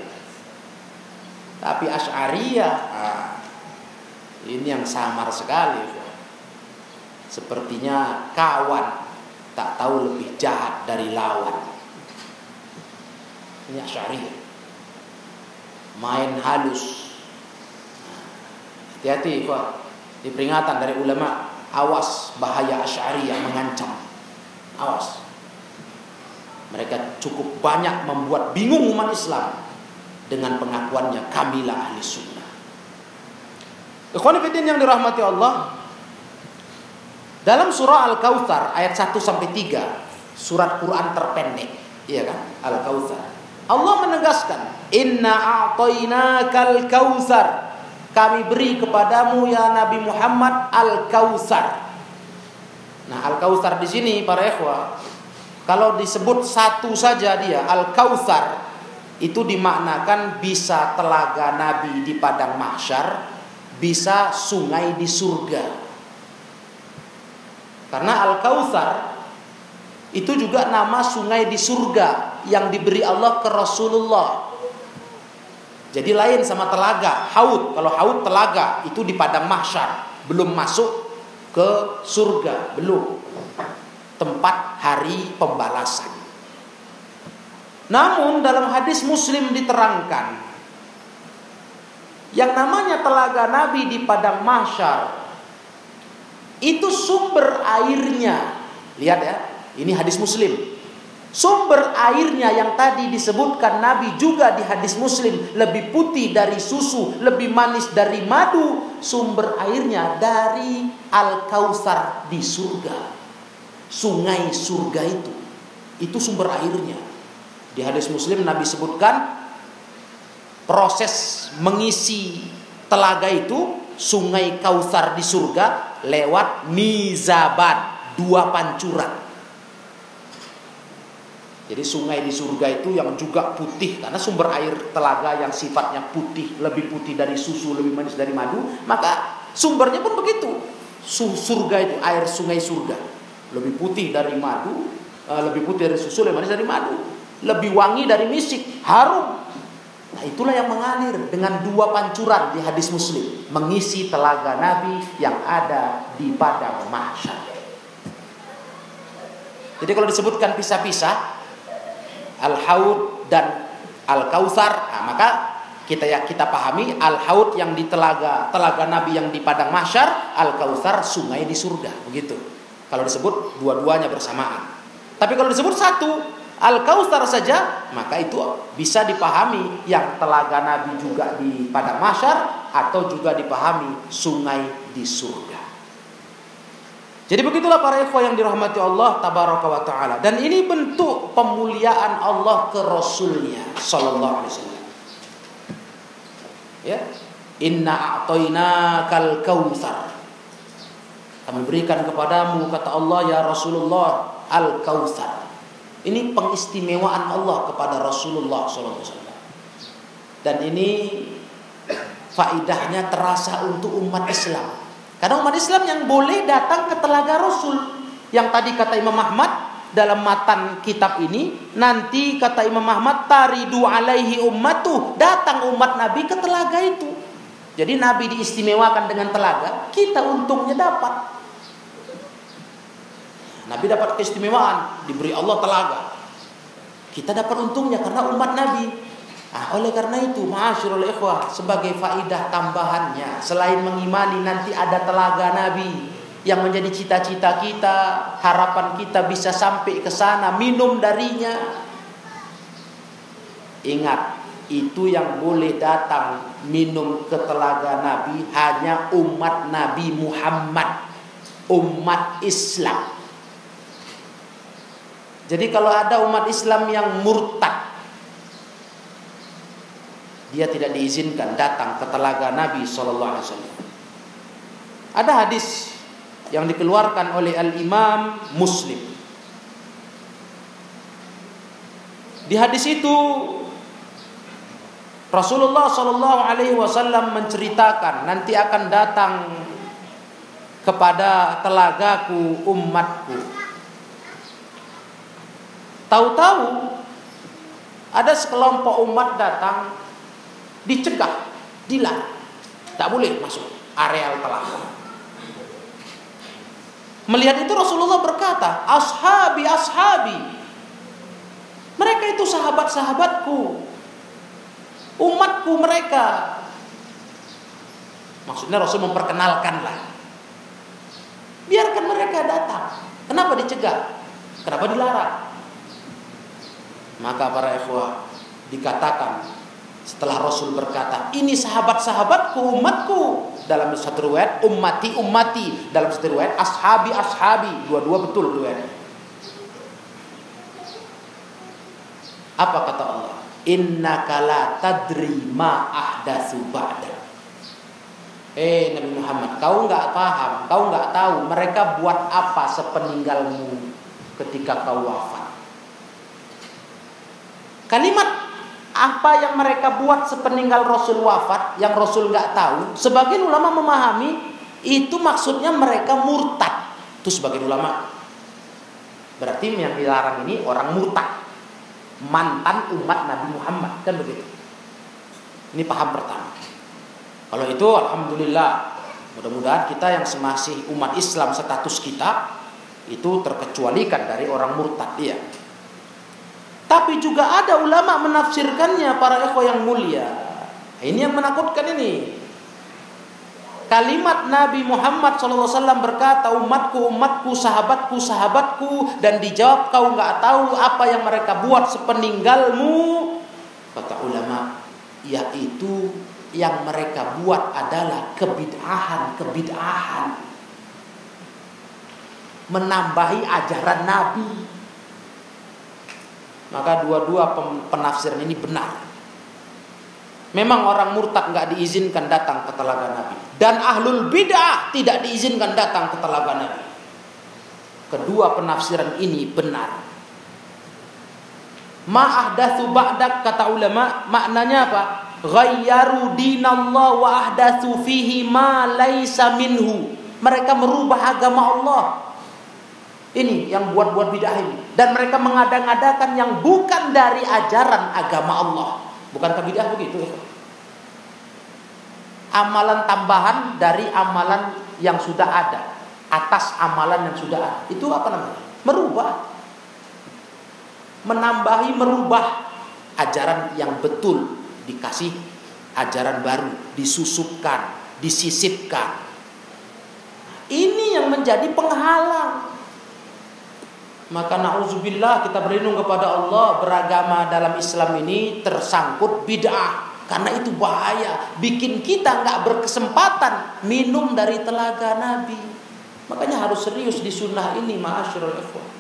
Tapi Asy'ariyah ah, ini yang samar sekali. Sepertinya kawan tak tahu lebih jahat dari lawan. Ini Asy'ariyah. Main halus. Hati-hati, Pak. Di peringatan dari ulama, awas bahaya Asy'ariyah mengancam. Awas. Mereka cukup banyak membuat bingung umat Islam dengan pengakuannya kamilah ahli sunnah. Ikhwan yang dirahmati Allah, dalam surah Al-Kautsar ayat 1 sampai 3, surat Quran terpendek, iya kan? Al-Kautsar. Allah menegaskan, "Inna a'tainakal kautsar." Kami beri kepadamu ya Nabi Muhammad Al-Kautsar. Nah, Al-Kautsar di sini para ikhwah kalau disebut satu saja dia Al-Kautsar itu dimaknakan bisa telaga Nabi di padang mahsyar, bisa sungai di surga. Karena Al-Kautsar itu juga nama sungai di surga yang diberi Allah ke Rasulullah. Jadi lain sama telaga, haud. Kalau haud telaga itu di padang mahsyar, belum masuk ke surga, belum tempat hari pembalasan. Namun dalam hadis Muslim diterangkan yang namanya telaga Nabi di padang mahsyar itu sumber airnya. Lihat ya, ini hadis Muslim. Sumber airnya yang tadi disebutkan Nabi juga di hadis Muslim lebih putih dari susu, lebih manis dari madu. Sumber airnya dari Al-Kautsar di surga sungai surga itu. Itu sumber airnya. Di hadis Muslim Nabi sebutkan proses mengisi telaga itu sungai Kausar di surga lewat mizaban, dua pancuran. Jadi sungai di surga itu yang juga putih karena sumber air telaga yang sifatnya putih, lebih putih dari susu, lebih manis dari madu, maka sumbernya pun begitu. Surga itu air sungai surga lebih putih dari madu, uh, lebih putih dari susu, lebih manis dari madu, lebih wangi dari misik, harum. Nah, itulah yang mengalir dengan dua pancuran di hadis Muslim, mengisi telaga Nabi yang ada di padang mahsyar. Jadi kalau disebutkan pisah-pisah Al-Haud dan Al-Kautsar, nah, maka kita ya kita pahami Al-Haud yang di telaga telaga Nabi yang di padang mahsyar, Al-Kautsar sungai di surga, begitu. Kalau disebut dua-duanya bersamaan. Tapi kalau disebut satu, Al-Kautsar saja, maka itu bisa dipahami yang telaga Nabi juga di padang mahsyar atau juga dipahami sungai di surga. Jadi begitulah para ikhwah yang dirahmati Allah tabaraka wa taala dan ini bentuk pemuliaan Allah ke rasulnya sallallahu alaihi wasallam. Ya. Inna a'tainakal kautsar. Kami berikan kepadamu kata Allah ya Rasulullah Al-Kautsar. Ini pengistimewaan Allah kepada Rasulullah SAW. Dan ini faidahnya terasa untuk umat Islam. Karena umat Islam yang boleh datang ke telaga Rasul. Yang tadi kata Imam Ahmad dalam matan kitab ini nanti kata Imam Ahmad taridu alaihi ummatu datang umat Nabi ke telaga itu. Jadi Nabi diistimewakan dengan telaga, kita untungnya dapat. Nabi dapat keistimewaan, diberi Allah telaga. kita dapat untungnya karena umat Nabi. Nah, oleh karena itu, ma'asyiral ikhwah, sebagai faidah tambahannya, selain mengimani nanti ada telaga Nabi yang menjadi cita-cita kita, harapan kita bisa sampai ke sana, minum darinya. Ingat, itu yang boleh datang minum ke telaga Nabi hanya umat Nabi Muhammad, umat Islam. Jadi kalau ada umat Islam yang murtad dia tidak diizinkan datang ke telaga Nabi Shallallahu Alaihi Wasallam. Ada hadis yang dikeluarkan oleh Al Imam Muslim. Di hadis itu Rasulullah Shallallahu Alaihi Wasallam menceritakan nanti akan datang kepada telagaku umatku. Tahu-tahu ada sekelompok umat datang dicegah, dilarang. Tak boleh masuk areal telaga. Melihat itu Rasulullah berkata, "Ashabi, ashabi." Mereka itu sahabat-sahabatku. Umatku mereka. Maksudnya Rasul memperkenalkan lah. Biarkan mereka datang. Kenapa dicegah? Kenapa dilarang? Maka para ikhwah dikatakan setelah Rasul berkata, ini sahabat-sahabatku, umatku. Dalam satu riwayat, ummati, ummati. Dalam satu riwayat, ashabi, ashabi. Dua-dua betul riwayat. Apa kata Allah? Inna kala tadri ma ahdatsu ba'da. Eh Nabi Muhammad, kau nggak paham, kau nggak tahu mereka buat apa sepeninggalmu ketika kau wafat. Kalimat apa yang mereka buat sepeninggal Rasul wafat yang Rasul nggak tahu sebagian ulama memahami itu maksudnya mereka murtad. Itu sebagian ulama. Berarti yang dilarang ini orang murtad. Mantan umat Nabi Muhammad kan begitu? Ini paham pertama. Kalau itu alhamdulillah mudah-mudahan kita yang semasih umat Islam status kita itu terkecualikan dari orang murtad dia tapi juga ada ulama menafsirkannya para ekor yang mulia. Ini yang menakutkan ini. Kalimat Nabi Muhammad SAW berkata umatku, umatku, sahabatku, sahabatku dan dijawab kau nggak tahu apa yang mereka buat sepeninggalmu. Kata ulama, yaitu yang mereka buat adalah kebid'ahan, kebid'ahan. Menambahi ajaran Nabi maka dua-dua penafsiran ini benar. Memang orang murtad nggak diizinkan datang ke telaga Nabi dan ahlul bid'ah tidak diizinkan datang ke telaga Nabi. Kedua penafsiran ini benar. Ma'ahdatsu ba'dak kata ulama maknanya apa? Ghayyaru dinallah wa ahdatsu fihi ma laisa minhu. Mereka merubah agama Allah ini yang buat-buat bidah ini. Dan mereka mengadang-adakan yang bukan dari ajaran agama Allah. Bukankah bidah begitu? Ya? Amalan tambahan dari amalan yang sudah ada. Atas amalan yang sudah ada. Itu apa namanya? Merubah. Menambahi, merubah ajaran yang betul. Dikasih ajaran baru. Disusupkan. Disisipkan. Ini yang menjadi penghalang maka na'udzubillah kita berlindung kepada Allah. Beragama dalam Islam ini tersangkut bid'ah. Karena itu bahaya. Bikin kita nggak berkesempatan minum dari telaga Nabi. Makanya harus serius di sunnah ini ma'asyiral ikhwan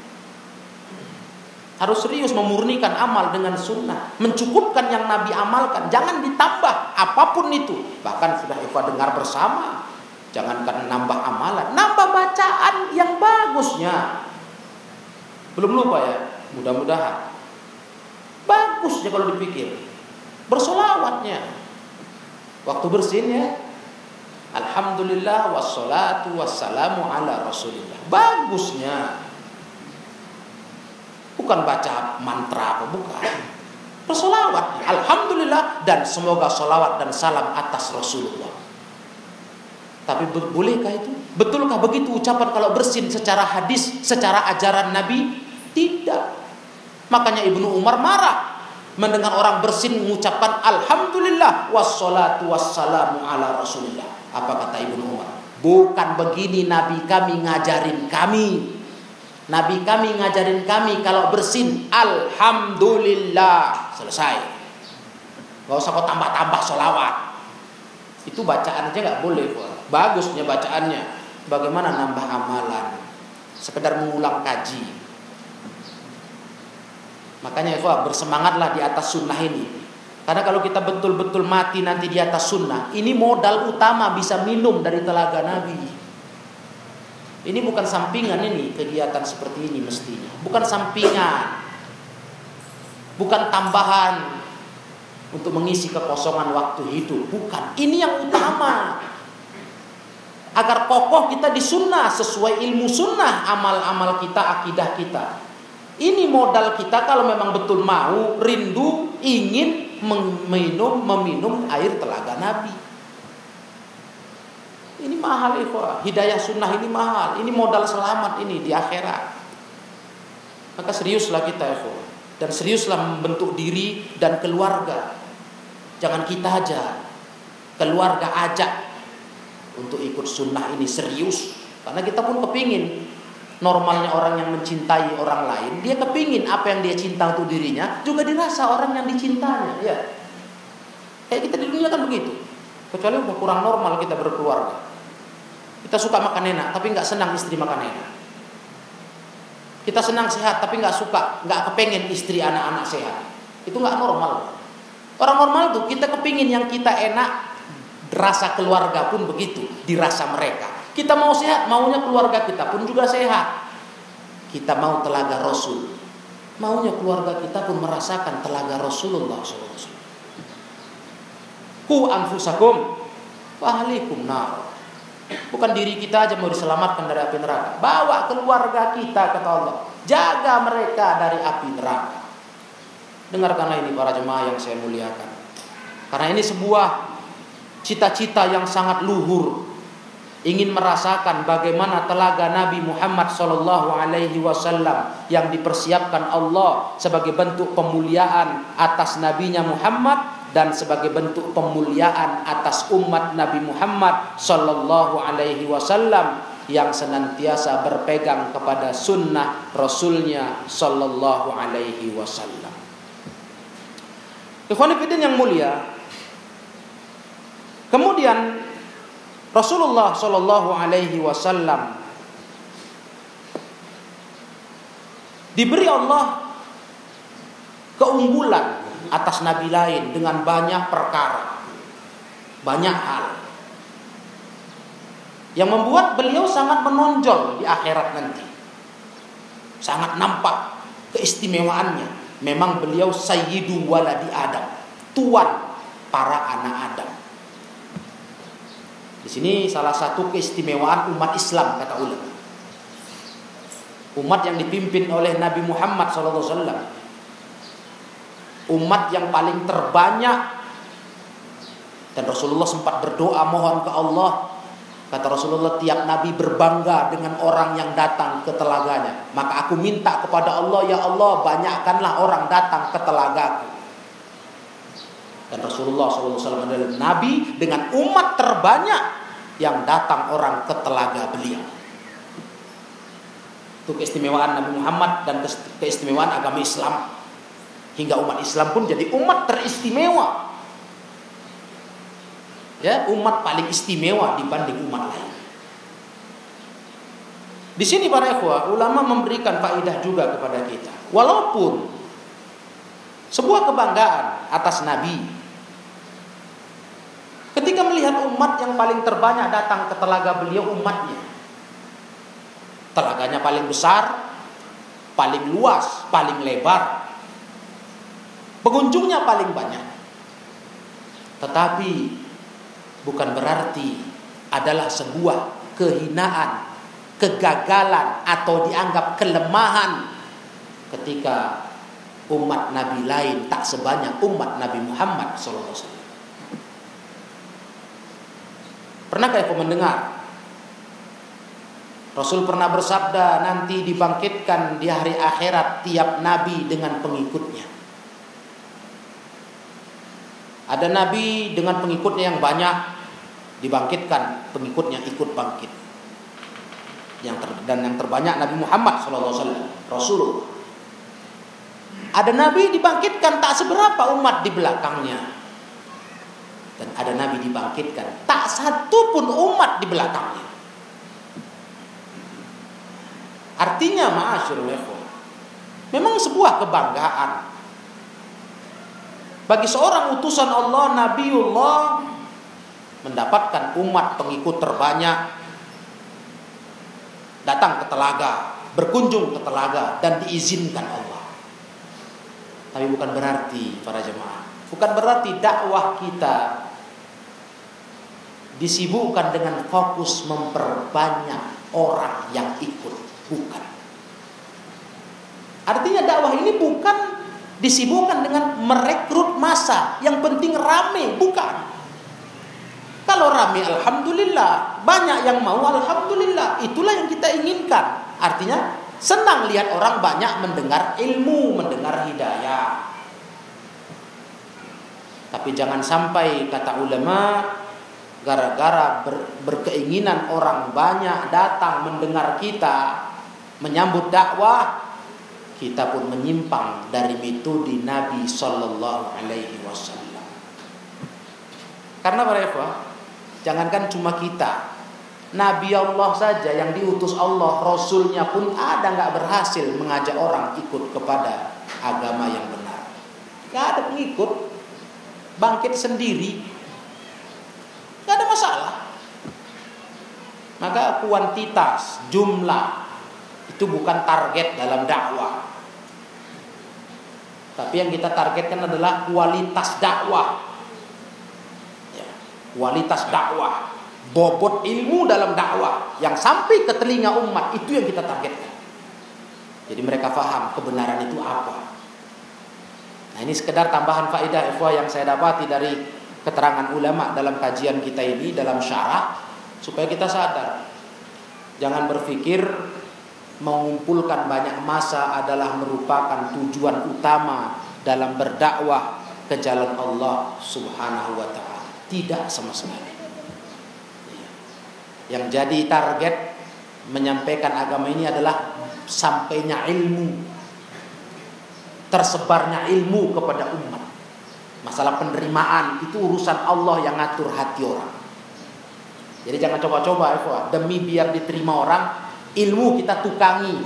harus serius memurnikan amal dengan sunnah. Mencukupkan yang Nabi amalkan. Jangan ditambah apa pun itu. Bahkan sudah ikhwan dengar bersama. Jangankan nambah amalan. Nambah bacaan yang bagusnya belum lupa ya, mudah-mudahan. Bagus ya kalau dipikir. Bersolawatnya. Waktu bersin ya. Alhamdulillah wassalatu wassalamu ala rasulillah. Bagusnya. Bukan baca mantra apa bukan. Bersolawat. Alhamdulillah dan semoga solawat dan salam atas Rasulullah. Tapi bolehkah itu? Betulkah begitu ucapan kalau bersin secara hadis, secara ajaran Nabi? Tidak. Makanya Ibnu Umar marah mendengar orang bersin mengucapkan alhamdulillah wassalatu wassalamu ala rasulillah. Apa kata Ibnu Umar? Bukan begini Nabi kami ngajarin kami. Nabi kami ngajarin kami kalau bersin alhamdulillah selesai. Gak usah kau tambah-tambah solawat. Itu bacaan aja nggak boleh. Bagusnya bacaannya. Bagaimana nambah amalan? Sekedar mengulang kaji. Makanya ya bersemangatlah di atas sunnah ini. Karena kalau kita betul-betul mati nanti di atas sunnah, ini modal utama bisa minum dari telaga Nabi. Ini bukan sampingan ini kegiatan seperti ini mestinya. Bukan sampingan. Bukan tambahan untuk mengisi kekosongan waktu hidup. Bukan. Ini yang utama. Agar kokoh kita di sunnah sesuai ilmu sunnah amal-amal kita, akidah kita. Ini modal kita kalau memang betul mau, rindu, ingin meminum, meminum air telaga Nabi. Ini mahal ikhwah. Hidayah sunnah ini mahal. Ini modal selamat ini di akhirat. Maka seriuslah kita ikhwah. Dan seriuslah membentuk diri dan keluarga. Jangan kita aja. Keluarga ajak untuk ikut sunnah ini serius. Karena kita pun kepingin normalnya orang yang mencintai orang lain, dia kepingin apa yang dia cinta untuk dirinya juga dirasa orang yang dicintanya. Ya, kayak kita di dunia kan begitu. Kecuali udah kurang normal kita berkeluarga. Kita suka makan enak, tapi nggak senang istri makan enak. Kita senang sehat, tapi nggak suka, nggak kepengen istri anak-anak sehat. Itu nggak normal. Orang normal tuh kita kepingin yang kita enak, rasa keluarga pun begitu, dirasa mereka. Kita mau sehat, maunya keluarga kita pun juga sehat. Kita mau telaga Rasul, maunya keluarga kita pun merasakan telaga Rasulullah SAW. Ku anfusakum wa ahlikum nar. Bukan diri kita aja mau diselamatkan dari api neraka. Bawa keluarga kita kata Allah. Jaga mereka dari api neraka. Dengarkanlah ini para jemaah yang saya muliakan. Karena ini sebuah cita-cita yang sangat luhur. Ingin merasakan bagaimana telaga Nabi Muhammad Sallallahu Alaihi Wasallam yang dipersiapkan Allah sebagai bentuk pemuliaan atas nabinya Muhammad dan sebagai bentuk pemuliaan atas umat Nabi Muhammad sallallahu alaihi wasallam yang senantiasa berpegang kepada sunnah Rasulnya sallallahu alaihi wasallam. Ikhwanifidin yang mulia, kemudian Rasulullah sallallahu alaihi wasallam diberi Allah keunggulan atas nabi lain dengan banyak perkara, banyak hal yang membuat beliau sangat menonjol di akhirat nanti. Sangat nampak keistimewaannya. Memang beliau sayyidu waladi Adam, tuan para anak Adam. Di sini salah satu keistimewaan umat Islam kata ulama. Umat yang dipimpin oleh Nabi Muhammad SAW umat yang paling terbanyak. Dan Rasulullah sempat berdoa mohon ke Allah. Kata Rasulullah tiap nabi berbangga dengan orang yang datang ke telaganya. Maka aku minta kepada Allah ya Allah banyakkanlah orang datang ke telagaku dan Rasulullah SAW adalah nabi dengan umat terbanyak yang datang orang ke telaga beliau itu keistimewaan Nabi Muhammad dan keistimewaan agama Islam Hingga umat Islam pun jadi umat teristimewa. Ya, umat paling istimewa dibanding umat lain. Di sini para ikhwah, ulama memberikan faidah juga kepada kita. Walaupun sebuah kebanggaan atas Nabi. Ketika melihat umat yang paling terbanyak datang ke telaga beliau umatnya. Telaganya paling besar, paling luas, paling lebar, Pengunjungnya paling banyak. Tetapi bukan berarti adalah sebuah kehinaan, kegagalan atau dianggap kelemahan ketika umat Nabi lain tak sebanyak umat Nabi Muhammad SAW. Pernahkah kau mendengar Rasul pernah bersabda nanti dibangkitkan di hari akhirat tiap nabi dengan pengikutnya. Ada nabi dengan pengikutnya yang banyak dibangkitkan, pengikutnya ikut bangkit. Yang ter, dan yang terbanyak Nabi Muhammad SAW, Rasulullah. Ada nabi dibangkitkan tak seberapa umat di belakangnya. Dan ada nabi dibangkitkan tak satu pun umat di belakangnya. Artinya ma'asyurul Memang sebuah kebanggaan bagi seorang utusan Allah Nabiullah mendapatkan umat pengikut terbanyak datang ke telaga, berkunjung ke telaga dan diizinkan Allah. Tapi bukan berarti para jemaah, bukan berarti dakwah kita disibukkan dengan fokus memperbanyak orang yang ikut. Bukan. Artinya dakwah ini bukan disibukkan dengan merekrut masa. Yang penting rame, bukan. Kalau rame alhamdulillah, banyak yang mau alhamdulillah. Itulah yang kita inginkan. Artinya senang lihat orang banyak mendengar ilmu, mendengar hidayah. Tapi jangan sampai kata ulama gara-gara ber, berkeinginan orang banyak datang mendengar kita menyambut dakwah kita pun menyimpang dari metode Nabi Shallallahu Alaihi Wasallam. Karena ikhwah, jangankan cuma kita, Nabi Allah saja yang diutus Allah, Rasulnya pun ada nggak berhasil mengajak orang ikut kepada agama yang benar. Gak ada pengikut, bangkit sendiri, gak ada masalah. Maka kuantitas, jumlah, itu bukan target dalam dakwah. Tapi yang kita targetkan adalah kualitas dakwah. Ya, kualitas dakwah, bobot ilmu dalam dakwah yang sampai ke telinga umat itu yang kita targetkan. Jadi mereka paham kebenaran itu apa. Nah ini sekedar tambahan faedah ikhwah yang saya dapati dari keterangan ulama dalam kajian kita ini dalam syarah supaya kita sadar. Jangan berpikir mengumpulkan banyak masa adalah merupakan tujuan utama dalam berdakwah ke jalan Allah Subhanahu wa taala. Tidak sama sekali. Yang jadi target menyampaikan agama ini adalah sampainya ilmu. Tersebarnya ilmu kepada umat. Masalah penerimaan itu urusan Allah yang ngatur hati orang. Jadi jangan coba-coba demi biar diterima orang ilmu kita tukangi.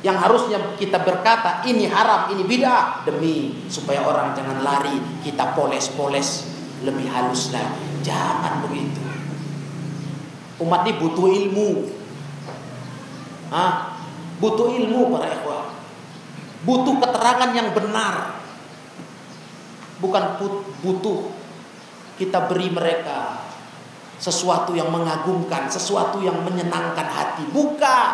Yang harusnya kita berkata ini haram, ini bid'ah demi supaya orang jangan lari, kita poles-poles lebih halus lagi. Jangan begitu. Umat ini butuh ilmu. Hah? Butuh ilmu para ikhwah. Butuh keterangan yang benar. Bukan butuh kita beri mereka sesuatu yang mengagumkan, sesuatu yang menyenangkan hati. Bukan.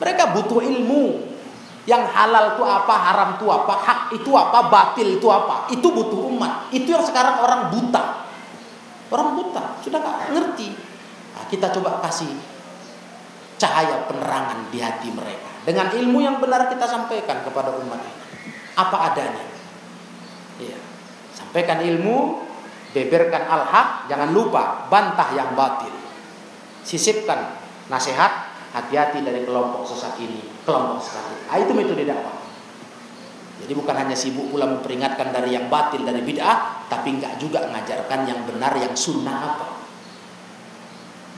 Mereka butuh ilmu. Yang halal itu apa, haram itu apa, hak itu apa, batil itu apa. Itu butuh umat. Itu yang sekarang orang buta. Orang buta, sudah gak ngerti. Nah, kita coba kasih cahaya penerangan di hati mereka. Dengan ilmu yang benar kita sampaikan kepada umat ini. Apa adanya. Iya. Sampaikan ilmu beberkan al-haq, jangan lupa bantah yang batil. Sisipkan nasihat, hati-hati dari kelompok sesat ini, kelompok sesat. Ah, itu metode dakwah. Jadi bukan hanya sibuk pula memperingatkan dari yang batil dari bid'ah, tapi enggak juga mengajarkan yang benar yang sunnah apa.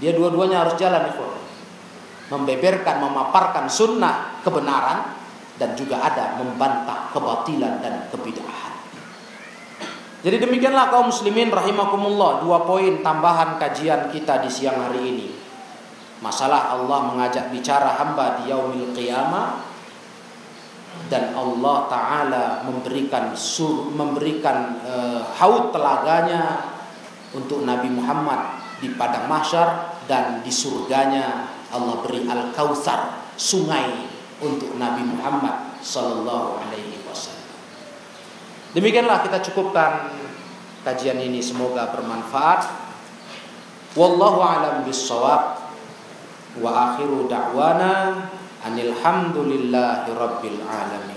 Dia dua-duanya harus jalan itu. Membeberkan, memaparkan sunnah kebenaran dan juga ada membantah kebatilan dan kebid'ahan. Jadi demikianlah kaum muslimin rahimakumullah dua poin tambahan kajian kita di siang hari ini. Masalah Allah mengajak bicara hamba di yaumil qiyamah dan Allah taala memberikan sur, memberikan uh, haud telaganya untuk Nabi Muhammad di padang mahsyar dan di surganya Allah beri al kautsar sungai untuk Nabi Muhammad sallallahu alaihi Demikianlah kita cukupkan kajian ini semoga bermanfaat. Wallahu alam bissawab. Wa akhiru da'wana anil hamdulillahi rabbil alamin.